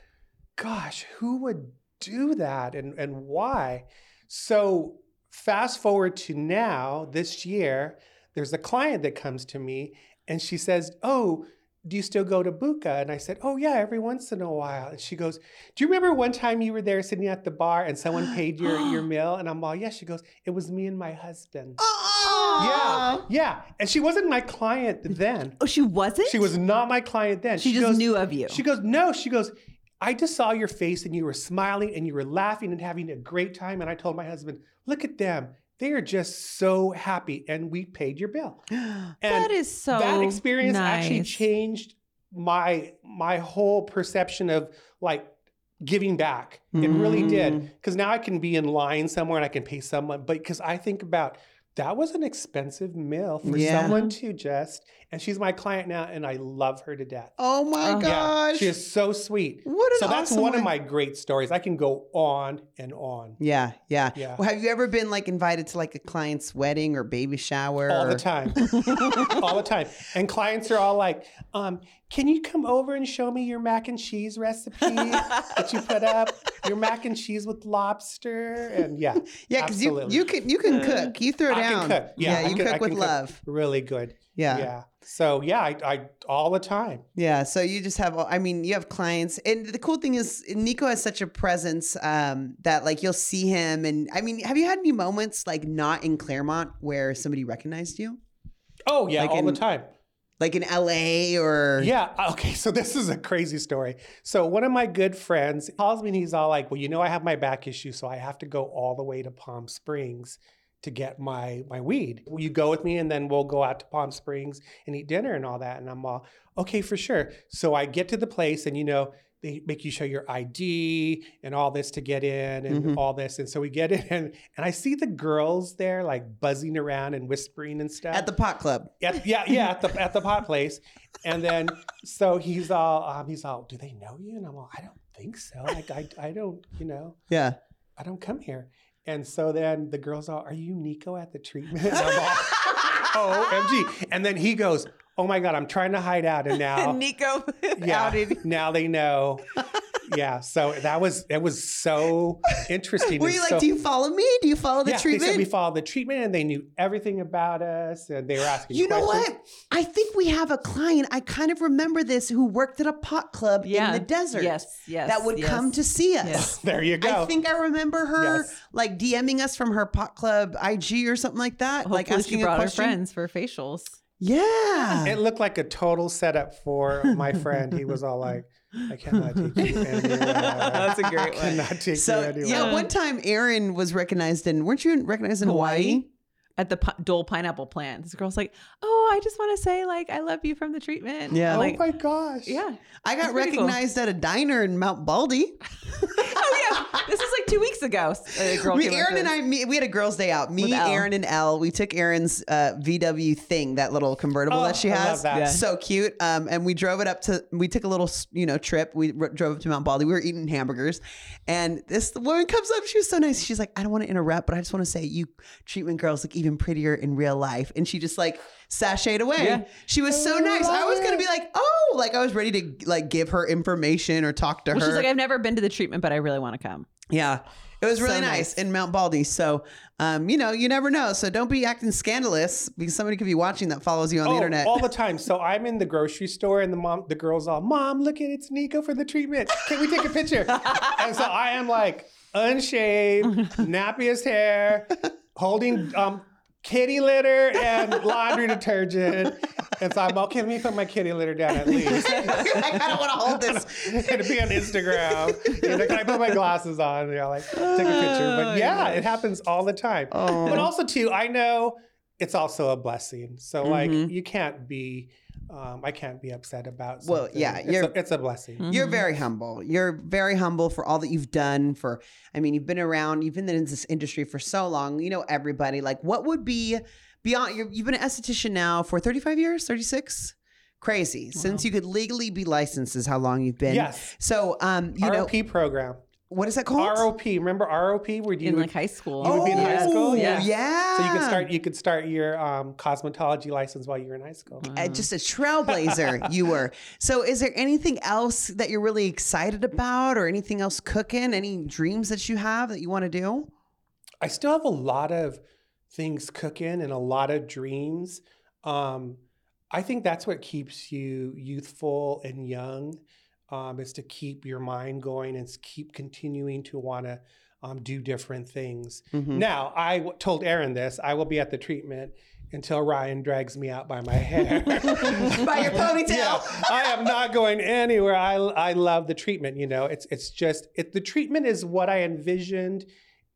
gosh, who would do that and, and why? So fast forward to now, this year, there's a client that comes to me and she says, Oh, do you still go to Buca? And I said, Oh, yeah, every once in a while. And she goes, Do you remember one time you were there sitting at the bar and someone paid your, your meal? And I'm all, Yeah. She goes, It was me and my husband. Aw. Yeah, yeah. And she wasn't my client then. Oh, she wasn't? She was not my client then. She, just goes, knew of you. She goes, no. She goes, I just saw your face and you were smiling and you were laughing and having a great time. And I told my husband, look at them. They are just so happy. And we paid your bill. And that is so that experience actually changed my my whole perception of like giving back. It really Mm. did. Because now I can be in line somewhere and I can pay someone. But because I think about that was an expensive meal for Yeah. someone to just, and she's my client now, and I love her to death. Oh my Oh. Yeah, gosh. she is so sweet. what an So that's awesome one of my great stories. I can go on and on Yeah, yeah. Yeah. Well, have you ever been like invited to like a client's wedding or baby shower? all or- the time, all the time. And clients are all like, um, "Can you come over and show me your mac and cheese recipe that you put up? Your mac and cheese with lobster?" And yeah, Yeah, because you you can you can cook. You throw I down. can cook. Yeah, I you can- cook I with can cook. love. really good. Yeah. yeah. So yeah, I, I all the time. Yeah, so you just have, I mean, you have clients, and the cool thing is, Nico has such a presence um, that like you'll see him, and I mean, have you had any moments like not in Claremont where somebody recognized you, Oh yeah, Like all in- the time. like in L.A. or Yeah. Okay. So this is a crazy story. So one of my good friends calls me and he's all like, "Well, you know, I have my back issue, so I have to go all the way to Palm Springs to get my my weed. Will you go with me, and then we'll go out to Palm Springs and eat dinner and all that?" And I'm all, "Okay, for sure." So I get to the place, and you know. They make you show your ID and all this to get in and Mhm. all this. And so we get in and, and I see the girls there like buzzing around and whispering and stuff. at the pot club. At, yeah, yeah, at the at the pot place, and then so he's all um, he's all, do they know you? And I'm all, I don't think so. Like I I don't you know Yeah. I don't come here. And so then the girls all, are you Nico at the treatment? And I'm all, oh MG. And then he goes, oh my god, I'm trying to hide out, and now Nico yeah, outed. now they know. Yeah, so that was it was so interesting. Were and you like, so- do you follow me? Do you follow the yeah, they treatment? said we followed the treatment, and they knew everything about us, and they were asking. you know what? I think we have a client. I kind of remember this who worked at a pot club Yeah. in the desert. Yes, yes, That would yes. come to see us. Yes. There you go. I think I remember her Yes. like DMing us from her pot club IG or something like that. Hopefully like asking she a brought her question. friends for facials. Yeah. It looked like a total setup for my friend. He was all like, I cannot take you anywhere. That's a great I one. cannot take you so anywhere. yeah, one time Erin was recognized in weren't you recognized in Hawaii? Hawaii? At the pi- Dole Pineapple plant. This girl's like, "Oh, I just want to say, like, I love you from the treatment." Yeah. oh my gosh. yeah. I got That's pretty cool. recognized at a diner in Mount Baldy. oh yeah, this is like two weeks ago. A girl We, came Erin and. I, me, we had a girls' day out. Me, Erin, and Elle. We took Erin's uh, VW thing, that little convertible Oh, that she I love has. that. Yeah. So cute. Um, and we drove it up to. We took a little, you know, trip. We r- drove up to Mount Baldy. We were eating hamburgers, and this woman comes up. She was so nice. She's like, "I don't want to interrupt, but I just want to say you treatment girls look even prettier in real life." And she just like sashayed away. Yeah. She was so I nice. I was gonna be like, "Oh," like I was ready to like give her information or talk to Well, her. she's like, I've never been to the treatment, but I really want to come. Yeah. It was really So nice. nice. in Mount Baldy. So, um, you know, you never know. So don't be acting scandalous because somebody could be watching that follows you on the Oh, internet. all the time. So I'm in the grocery store and the mom, the girls all, Mom, look at it's Nico for the treatment. Can we take a picture? and so I am like, unshaved, nappiest hair, holding um, kitty litter and laundry detergent. And so I'm okay. Let me put my kitty litter down at least. I kind of want to hold this. and be on Instagram. You know, can I put my glasses on? and You know, like take a picture. But yeah, it happens all the time. Oh. But also too, I know it's also a blessing. So like Mhm. you can't be um, I can't be upset about Well, yeah, it's you're- a, it's a blessing. You're Mhm. very humble. You're very humble for all that you've done. For, I mean, you've been around, you've been in this industry for so long. You know everybody. Like, what would be beyond? You're, you've been an esthetician now for 35 years, 36. Crazy. Since you could legally be licensed, is how long you've been. Yes. So, um, you know, ROP program. What is that called? ROP. Remember ROP where you in would, like high school. You would be in high school? Oh, Yeah. yeah. so you could start you could start your um, cosmetology license while you were in high school. Uh, just a trailblazer you were. So is there anything else that you're really excited about or anything else cooking? Any dreams that you have that you want to do? I still have a lot of things cooking and a lot of dreams. Um, I think that's what keeps you youthful and young, um, is to keep your mind going and keep continuing to want to um, do different things. Mhm. Now, I w- told Erin this. I will be at the treatment until Ryan drags me out by my hair. By your ponytail. Yeah, I am not going anywhere. I I love the treatment. You know, it's it's just it. The treatment is what I envisioned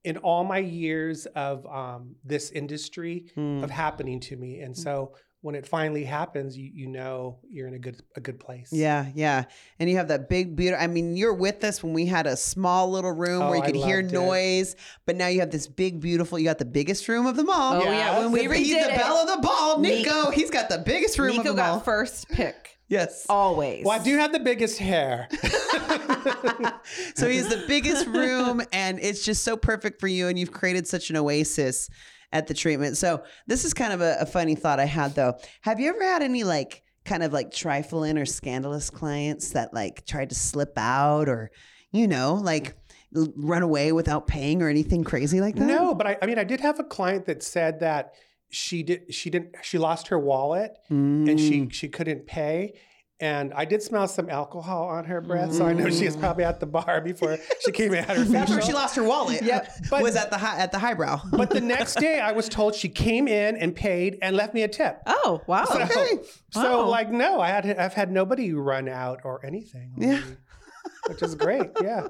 in all my years of um, this industry Mm. of happening to me, and so when it finally happens, you you know you're in a good a good place. Yeah, yeah. And you have that big, beautiful. I mean, you're with us when we had a small little room Oh, where you could hear it. noise, but now you have this big, beautiful. You got the biggest room of them all. Oh yeah, when we the, redid the it, belle of the ball, Ni- Nico. he's got the biggest room Nico of them all. got first pick yes. always. Well, I do have the biggest hair. so he's the biggest room, and it's just so perfect for you. And you've created such an oasis at the treatment. So this is kind of a, a funny thought I had though. Have you ever had any like kind of like trifling or scandalous clients that like tried to slip out or you know like run away without paying or anything crazy like that? no, but I, I mean, I did have a client that said that she did she didn't she lost her wallet and Mm. she she couldn't pay. And I did smell some alcohol on her breath, so I know she was probably at the bar before she came had her That's where she lost her wallet. Yeah, but- was at the high, at the highbrow. But the next day, I was told she came in and paid and left me a tip. Oh wow. So, Okay. so Wow. like, no, I had I've had nobody run out or anything. Yeah. which is great. Yeah.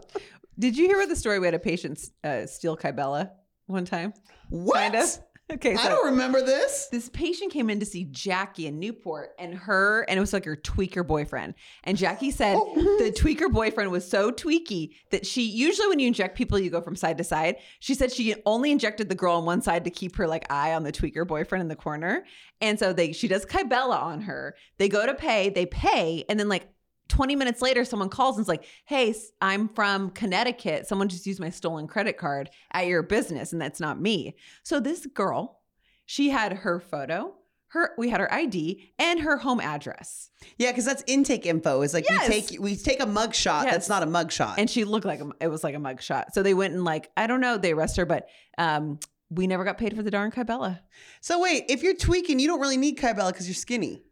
Did you hear the story? We had a patient uh, steal Kybella one time. what? Kind of. Okay, I don't remember this. this patient came in to see Jackie in Newport and her and it was like her tweaker boyfriend. And Jackie said Oh. the tweaker boyfriend was so tweaky that she usually when you inject people you go from side to side. She said she only injected the girl on one side to keep her like eye on the tweaker boyfriend in the corner. And so they she does Kybella on her. They go to pay, they pay and then like 20 minutes later, someone calls and is like, Hey, I'm from Connecticut. Someone just used my stolen credit card at your business, and that's not me. So this girl, she had her photo, her we had her ID, and her home address. Yeah, because that's intake info. Is like Yes. we take we take a mug shot Yes. that's not a mug shot. And she looked like a, it was like a mugshot. So they went and like, I don't know, they arrested her, but um, we never got paid for the darn Kybella. so wait, if you're tweaking, you don't really need Kybella because you're skinny,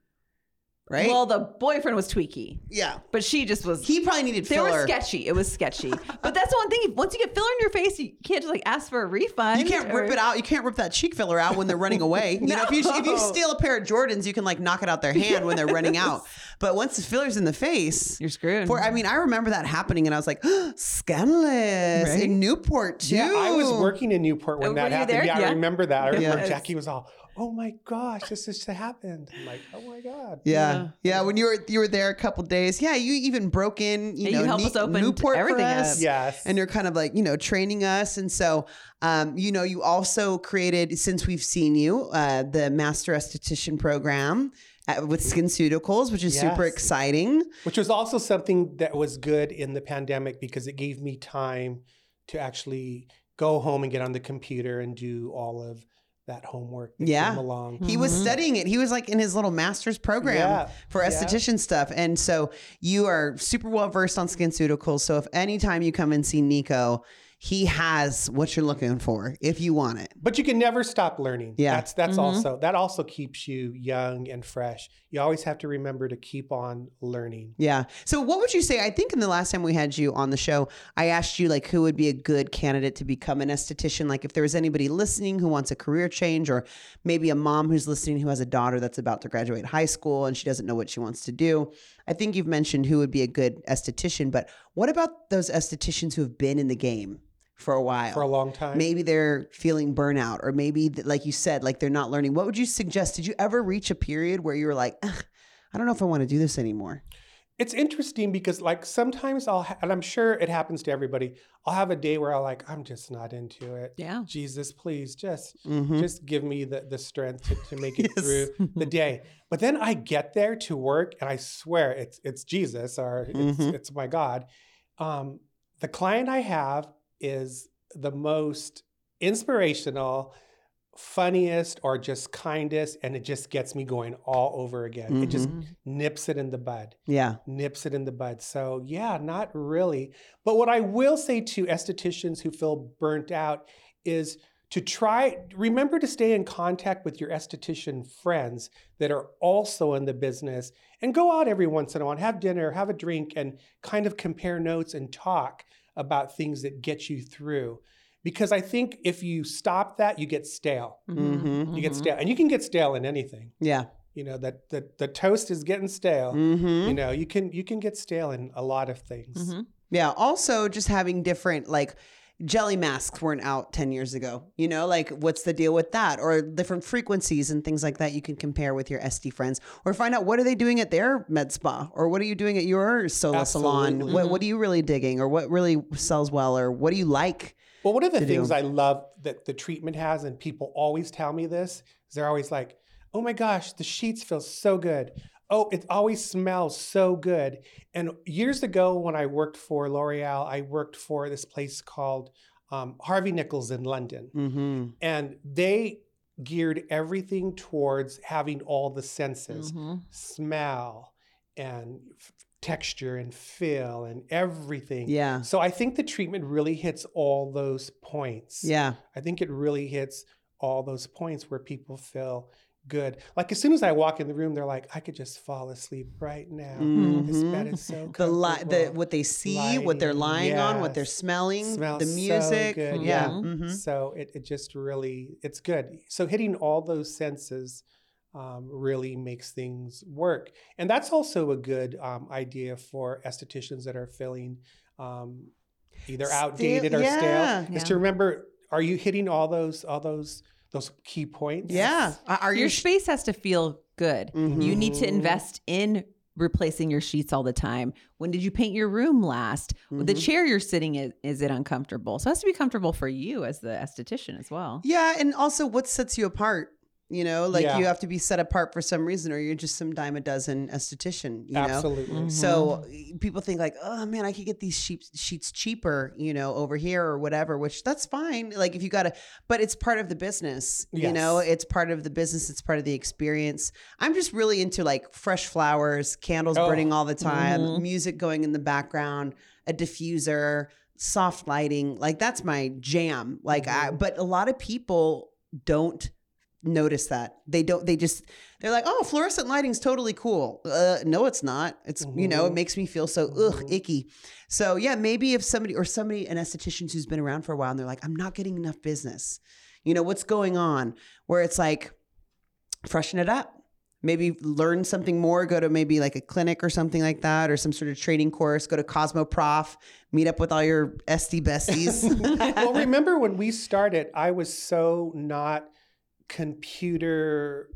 right? Well, the boyfriend was tweaky, yeah, but she just was he probably needed They filler. were sketchy. It was sketchy. but that's the one thing. Once you get filler in your face, you can't just like ask for a refund. You can't rip it out. You can't rip that cheek filler out when they're running away. You know, if you if you steal a pair of Jordans, you can like knock it out their hand when they're running out. But once the filler's in the face, You're screwed. for I mean, I remember that happening, and I was like, scandalous Right? in Newport too. Yeah, I was working in Newport when Oh, that happened. there? Yeah, Yeah. I remember that. I remember Yes. Jackie was all, "Oh my gosh, this just happened." I'm like, "Oh my god." Yeah, Yeah. yeah. When you were you were there a couple days, yeah, you even broke in. You Yeah, know, you helped Ne- us open Newport everything for us. up. Yes. and you're kind of like you know training us and so um, you know you also created since we've seen you uh, the master esthetician program at, with SkinCeuticals, which is super exciting Which was also something that was good in the pandemic because it gave me time to actually go home and get on the computer and do all of that homework that Yeah. came along. he was Mhm. studying it he was like in his little master's program Yeah, for yeah. esthetician stuff and so you are super well versed on skin SkinCeuticals so if anytime you come and see nico he has what you're looking for if you want it. But you can never stop learning. Yeah. That's that's Mhm. also that also keeps you young and fresh. You always have to remember to keep on learning. Yeah. So what would you say? I think in the last time we had you on the show, I asked you like who would be a good candidate to become an esthetician. Like if there was anybody listening who wants a career change, or maybe a mom who's listening who has a daughter that's about to graduate high school and she doesn't know what she wants to do. I think you've mentioned who would be a good esthetician, but what about those estheticians who have been in the game for a while? For a long time. maybe they're feeling burnout or maybe like you said like they're not learning what would you suggest did you ever reach a period where you were like i don't know if i want to do this anymore It's interesting because like sometimes I'll ha- and I'm sure it happens to everybody. I'll have a day where I'll like I'm just not into it. Yeah. Jesus, please just Mhm. just give me the the strength to, to make it Yes. through the day. But then I get there to work and I swear it's it's Jesus or it's Mhm. it's my God. Um, the client I have is the most inspirational, funniest, or just kindest, and it just gets me going all over again. It just Mhm. nips it in the bud yeah nips it in the bud. So, yeah, not really. But what I will say to estheticians who feel burnt out is to try, remember to stay in contact with your esthetician friends that are also in the business and go out every once in a while, have dinner, have a drink, and kind of compare notes and talk about things that get you through. Because I think if you stop that, you get stale. Mhm. You get Mhm. stale, and you can get stale in anything. yeah You know that the, the toast is getting stale hmm you know you can you can get stale in a lot of things Mhm. yeah also just having different like jelly masks weren't out 10 years ago you know like what's the deal with that or different frequencies and things like that you can compare with your sd friends or find out what are they doing at their med spa or what are you doing at your solo salon Absolutely. what, what mm-hmm. are you really digging or what really sells well or what do you like well one of the things do. i love that the treatment has and people always tell me this is they're always like oh my gosh the sheets feel so good oh it always smells so good and years ago when i worked for l'oreal i worked for this place called um, harvey nichols in london mm-hmm and they geared everything towards having all the senses Mhm. smell and f- texture and feel and everything. yeah So I think the treatment really hits all those points. yeah I think it really hits all those points where people feel good. Like as soon as I walk in the room, they're like, I could just fall asleep right now. This bed is so the li- the what they see, what they're Lighting, lying on, what they're smelling, Smells the so music. good, Yeah. yeah. mhm. So it, it just really, it's good. So hitting all those senses um, really makes things work. And that's also a good um, idea for estheticians that are feeling um, either Stale- outdated or yeah. stale, is Yeah. to remember, are you hitting all those, all those, those key points? Yeah. Are Your you? space has to feel good. Mhm. You need to invest in replacing your sheets all the time. When did you paint your room last? The Mhm. chair you're sitting in, is it uncomfortable? So it has to be comfortable for you as the esthetician as well. Yeah, and also what sets you apart? You know, like Yeah. you have to be set apart for some reason, or you're just some dime a dozen esthetician. You know. Absolutely. Mhm. So people think like, oh man, I could get these sheets sheets cheaper, you know, over here or whatever. Which that's fine. Like if you gotta, but it's part of the business. You know, it's part of the business. It's part of the experience. I'm just really into like fresh flowers, candles Oh. burning all the time, Mhm. music going in the background, a diffuser, soft lighting. Like that's my jam. Like I, Mhm. but a lot of people don't notice that. They don't they just they're like oh fluorescent lighting's totally cool. Uh no it's not. It's you know it Mhm. makes me feel so ugh Mhm. icky. So yeah maybe if somebody or somebody an esthetician who's been around for a while and they're like i'm not getting enough business. You know what's going on? Where it's like freshen it up. Maybe learn something more. Go to maybe like a clinic or something like that or some sort of training course. Go to CosmoProf meet up with all your sd besties. Well, remember when we started, I was so not computer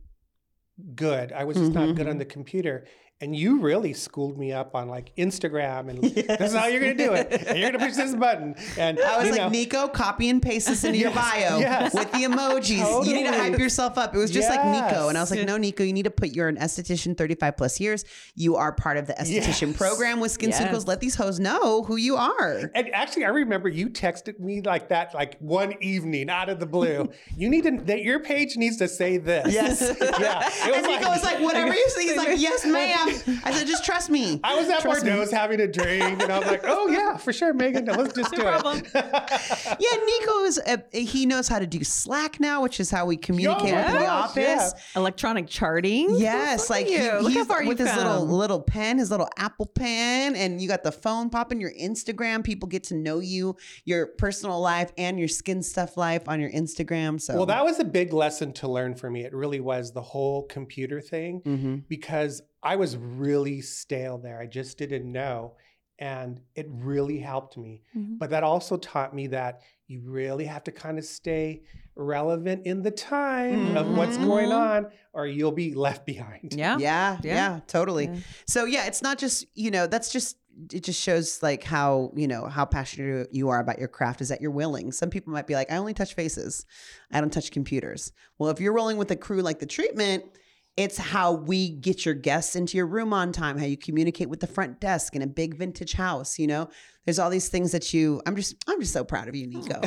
good. I was just not good on mm-hmm. the computer. And you really schooled me up on like Instagram and this is how you're gonna do it. And you're gonna push this button. And I was like, know, Nico, copy and paste this into your bio yes. with the emojis. You need to hype yourself up. It was just like Nico. And I was like, no, Nico, you need to put you're an esthetician 35 plus years. You are part of the esthetician Yes. program with Skin Yes. Ceuticals. Let these hoes know who you are. and actually, I remember you texted me like that, like one evening out of the blue. you need to, that your page needs to say this. Yes. yeah. It and Nico was like, whatever you say. He's like, yes, ma'am. I said, just trust me. I was at Trust me. Bordeaux having a drink, and I was like, "Oh yeah, for sure, Megan. Let's just do problem. it." Yeah, Nico is a, he knows how to do Slack now, which is how we communicate my with the office. yeah. Electronic charting. Yes, Look like he. Look how he's far with his little come. little pen, his little Apple pen, and you got the phone popping. Your Instagram, people get to know you, your personal life, and your skin stuff life on your Instagram. So, Well, that was a big lesson to learn for me. It really was the whole computer thing Mhm. because I was really stale there. I just didn't know. And it really helped me. Mhm. But that also taught me that you really have to kind of stay relevant in the time of what's going Mhm. on, or you'll be left behind. Yeah. yeah, yeah, Yeah. totally. Yeah. So yeah, it's not just you know that's just it just shows like how you know how passionate you are about your craft is that you're willing. Some people might be like, I only touch faces, I don't touch computers. Well, if you're rolling with a crew like the treatment. It's how we get your guests into your room on time, how you communicate with the front desk in a big vintage house, you know? There's all these things that you I'm just I'm just so proud of you, Nico.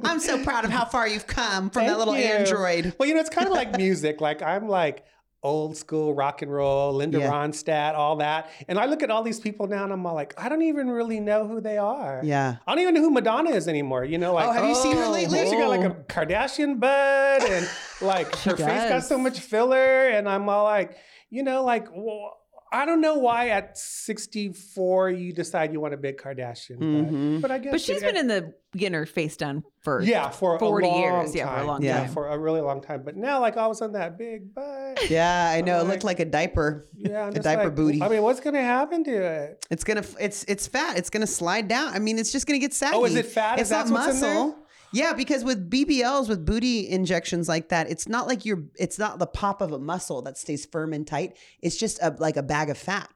I'm so proud of how far you've come from that little you. android. Well, you know, it's kind of like music. Like I'm like old school rock and roll, Linda Yeah. Ronstadt, all that. And I look at all these people now and I'm all like, I don't even really know who they are. Yeah. I don't even know who Madonna is anymore. You know, like Oh, have you seen her Oh, lately? She got like a oh. Kardashian butt and like her face got so much filler. And I'm all like, you know, like, well, I don't know why at 64 you decide you want a big Kardashian Mhm. butt. But I guess But she's it- been in the getting her face done for yeah, for 40 a long years. Yeah, for a time. long Yeah. time. for a really long time. But now, like, all of a sudden, that big butt. Yeah, I know. It like- looked like a diaper. Yeah, I'm A diaper like, booty. I mean, what's gonna happen to it? It's gonna. It's it's fat. It's gonna slide down. I mean, it's just gonna get saggy. Oh, is it fat? It's Is that not what's in there? muscle. Yeah, because with BBLs, with booty injections like that, it's not like you're. It's not the pop of a muscle that stays firm and tight. It's just a like a bag of fat.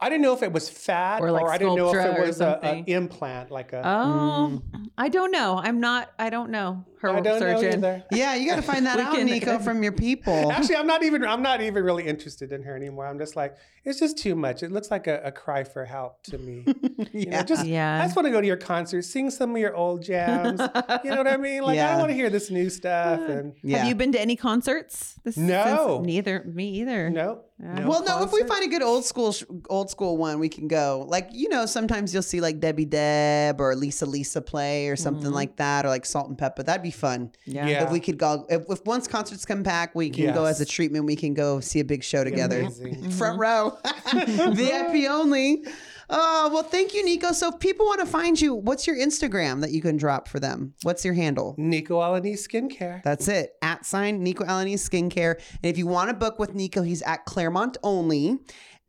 I didn't know if it was fat Or, or, I didn't know if it was an implant, like a. Oh, mm. I don't know. I'm not. I don't know. Her I don't know surgeon. either. Yeah, you got to find that out, can- Nico, from your people. Actually, I'm not even. I'm not even really interested in her anymore. I'm just like, it's just too much. It looks like a, a cry for help to me. You know, yeah. just Yeah. I just want to go to your concert, sing some of your old jams. you know what I mean? Like I don't want to hear this new stuff. And yeah. Have you been to any concerts? This, No. since- neither. Me either. no, no well, no. If we find a good old school, sh- old school one, we can go. Like you know, sometimes you'll see like Debbie Deb or Lisa Lisa play or something Mhm. like that, or like Salt-N-Pepa. That'd be fun. Yeah. Yeah. If we could go, if, if once concerts come back, we can go Yes. as a treatment. We can go see a big show together, amazing. front row, VIP only. Oh well, thank you, Nico. So if people want to find you, what's your Instagram that you can drop for them? What's your handle? Nico Alanis Skincare. That's it. At sign Nico Alani Skincare. And if you want to book with Nico, he's at Claremont only.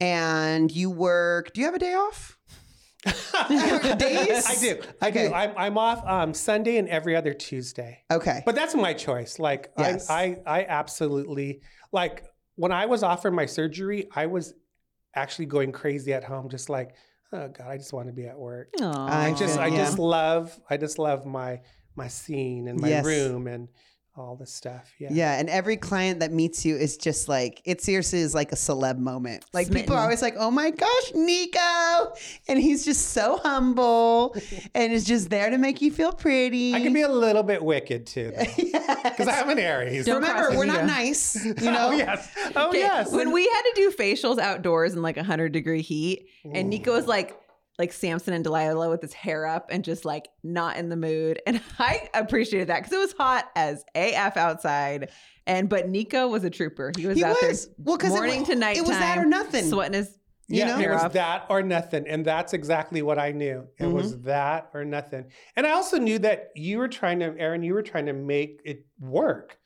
And you work. Do you have a day off? Days? I do. I Okay. do. I'm, I'm off um, Sunday and every other Tuesday. Okay. But that's my choice. Like Yes. I, I, I absolutely like when I was offered my surgery, I was actually going crazy at home, just like, oh God, I just want to be at work. Aw. I just, I Yeah. just love, I just love my my scene and my Yes. room and all the stuff. Yeah. Yeah, and every client that meets you is just like it seriously is like a celeb moment. Like people are always like, "Oh my gosh, Nico!" And he's just so humble and is just there to make you feel pretty. I can be a little bit wicked too, because I'm an Aries. Don't Remember, we're not nice, you oh, know. oh yes. Oh Okay, yes. When we had to do facials outdoors in like 100 degree heat, and Nico was like, like Samson and Delilah with his hair up and just like not in the mood. And I appreciated that because it was hot as AF outside. And but Nico was a trooper. He was He out was. there Well, it morning was- to it was that or nothing. Sweating his You yeah, know? it was off. that or nothing, and that's exactly what I knew. It Mm-hmm. was that or nothing, and I also knew that you were trying to, Erin, you were trying to make it work,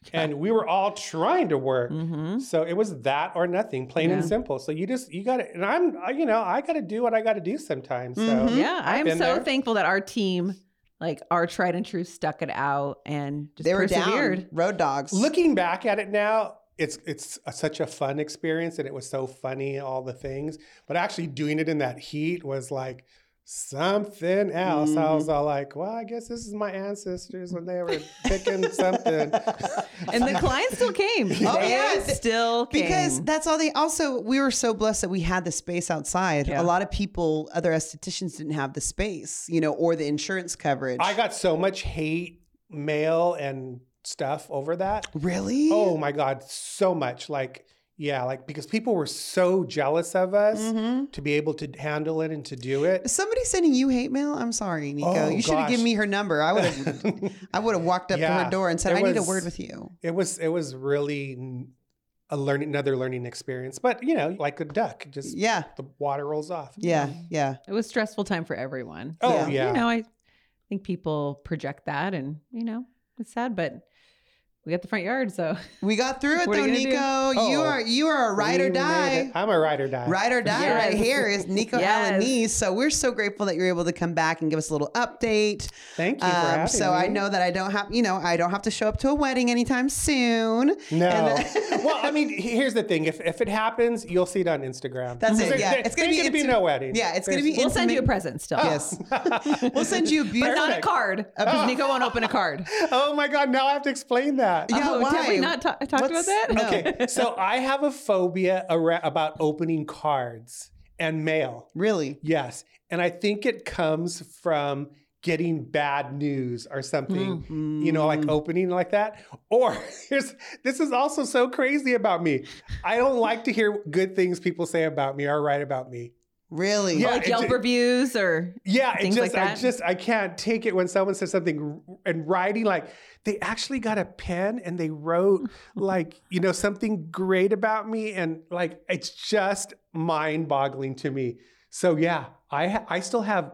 and we were all trying to work. Mhm. So it was that or nothing, plain and simple. So you just you got to, and I'm, you know, I got to do what I got to do sometimes. So Mhm. Yeah, I am so there. thankful that our team, like our tried and true, stuck it out and just They were persevered. down. Road dogs. looking back at it now. It's it's a, such a fun experience, and it was so funny, all the things. But actually doing it in that heat was like something else. I Mm-hmm. was all like, "Well, I guess this is my ancestors when they were picking something." And the clients still came. Oh, They yeah, still came. because that's all they also we were so blessed that we had the space outside Yeah. a lot of people other estheticians didn't have the space you know or the insurance coverage I got so much hate mail and stuff over that. really Oh my god, so much. Like Yeah, like because people were so jealous of us Mm-hmm. to be able to handle it and to do it. Somebody sending you hate mail? I'm sorry, Nico. Oh, you should have given me her number. I would have I would have walked up to her door and said, it I need a word with you. It was it was really n- a learning another learning experience. But you know, like a duck, just Yeah. the water rolls off. Yeah. Yeah. It was stressful time for everyone. Oh Yeah. yeah. You know, I think people project that and, you know, it's sad, but we got the front yard, so We got through it though, Nico. gonna? You Oh. are you are a ride We or die. I'm a ride or die. Ride or die Yes. right here is Nico Yes. Alanese. So we're so grateful that you're able to come back and give us a little update. Thank you for Um, so me. I know that I don't have, you know, I don't have to show up to a wedding anytime soon. No. And- well, I mean, here's the thing. If, if it happens, you'll see it on Instagram. That's it, yeah. there- It's gonna be ain't gonna be no wedding. Yeah, it's gonna be we'll send you a present still. Yes. we'll send you a But beautiful. not a card. Because Nico won't open a card. Oh my God! Now I have to explain that. Yeah, oh, why? Have we not ta- talked about that? No. Okay, so I have a phobia ara- about opening cards and mail. Really? Yes, and I think it comes from getting bad news or something. Mm. You know, like opening like that. Or here's this is also so crazy about me. I don't like to hear good things people say about me or write about me. Really? Yeah. like Yelp ju- reviews or Yeah, it Things just like I just I can't take it when someone says something r- and writing like they actually got a pen and they wrote like you know something great about me and like it's just mind-boggling to me. So yeah, I ha- I still have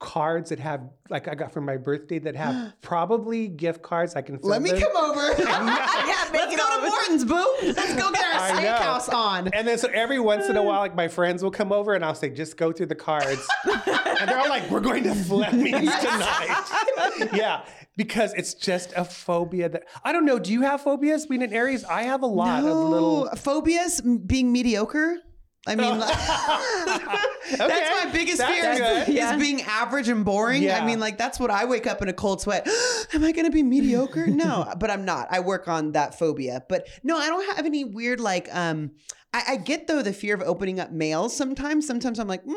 cards that have like I got for my birthday that have probably gift cards I can. Let me them. come over. Yeah, Let's go to. Morton's, boo. Let's go get our steakhouse on. And then so every once in a while, like my friends will come over and I'll say, just go through the cards. and they're all like, we're going to Fleming's tonight. yeah, because it's just a phobia that I don't know. Do you have phobias being in Aries? I have a lot of little. Phobias being mediocre. I mean, like, that's Okay, my biggest that's fear is. Yeah. is being average and boring. I mean, like that's what I wake up in a cold sweat. Am I going to be mediocre? No, but I'm not. I work on that phobia. But no, I don't have any weird like. um I, I get though the fear of opening up mail sometimes. Sometimes I'm like. Mm,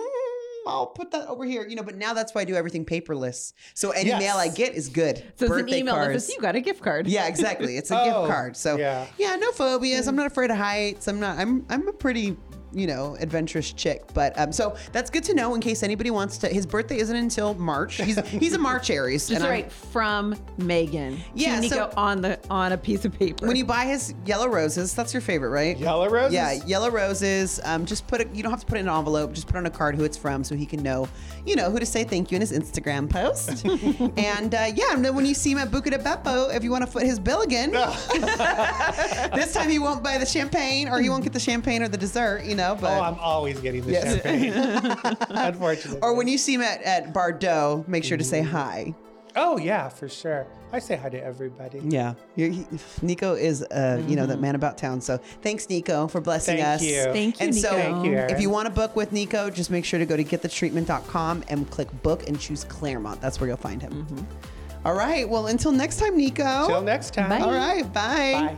I'll put that over here, you know. But now that's why I do everything paperless. So any Yes. mail I get is good. So it's an Birthday email that cards. says you got a gift card. Yeah, exactly. It's a Oh, gift card. So yeah. yeah, no phobias. I'm not afraid of heights. I'm not. I'm I'm a pretty you know adventurous chick. But um, so that's good to know in case anybody wants to. His birthday isn't until March. He's he's a March Aries. Just and I'm- right from Megan. Yeah, Nico so- on the on a piece of paper. When you buy his yellow roses, that's your favorite, right? Yellow roses? Yeah, yellow roses. Um, just put it. You don't have to put it in an envelope. Just put on a card who it's from, so he can know, you know, who to say thank you in his Instagram post. and uh, yeah, and then when you see him at Buca de Beppo, if you want to foot his bill again, this time he won't buy the champagne, or he won't get the champagne or the dessert, you know. Oh, but Oh, I'm always getting the Yes. champagne. Unfortunately. or when you see him at, at Bardot, make sure to say mm-hmm. hi. Oh yeah, for sure. I say hi to everybody. Yeah, he, Nico is, uh, you know, that mm-hmm. man about town. So thanks, Nico, for blessing Thank us. you. Thank you, And so, Thank you, if you want to book with Nico, just make sure to go to getthetreatment.com and click book and choose Claremont. That's where you'll find him. Mm-hmm. All right. Well, until next time, Nico. Till next time. Bye. All right. Bye. Bye.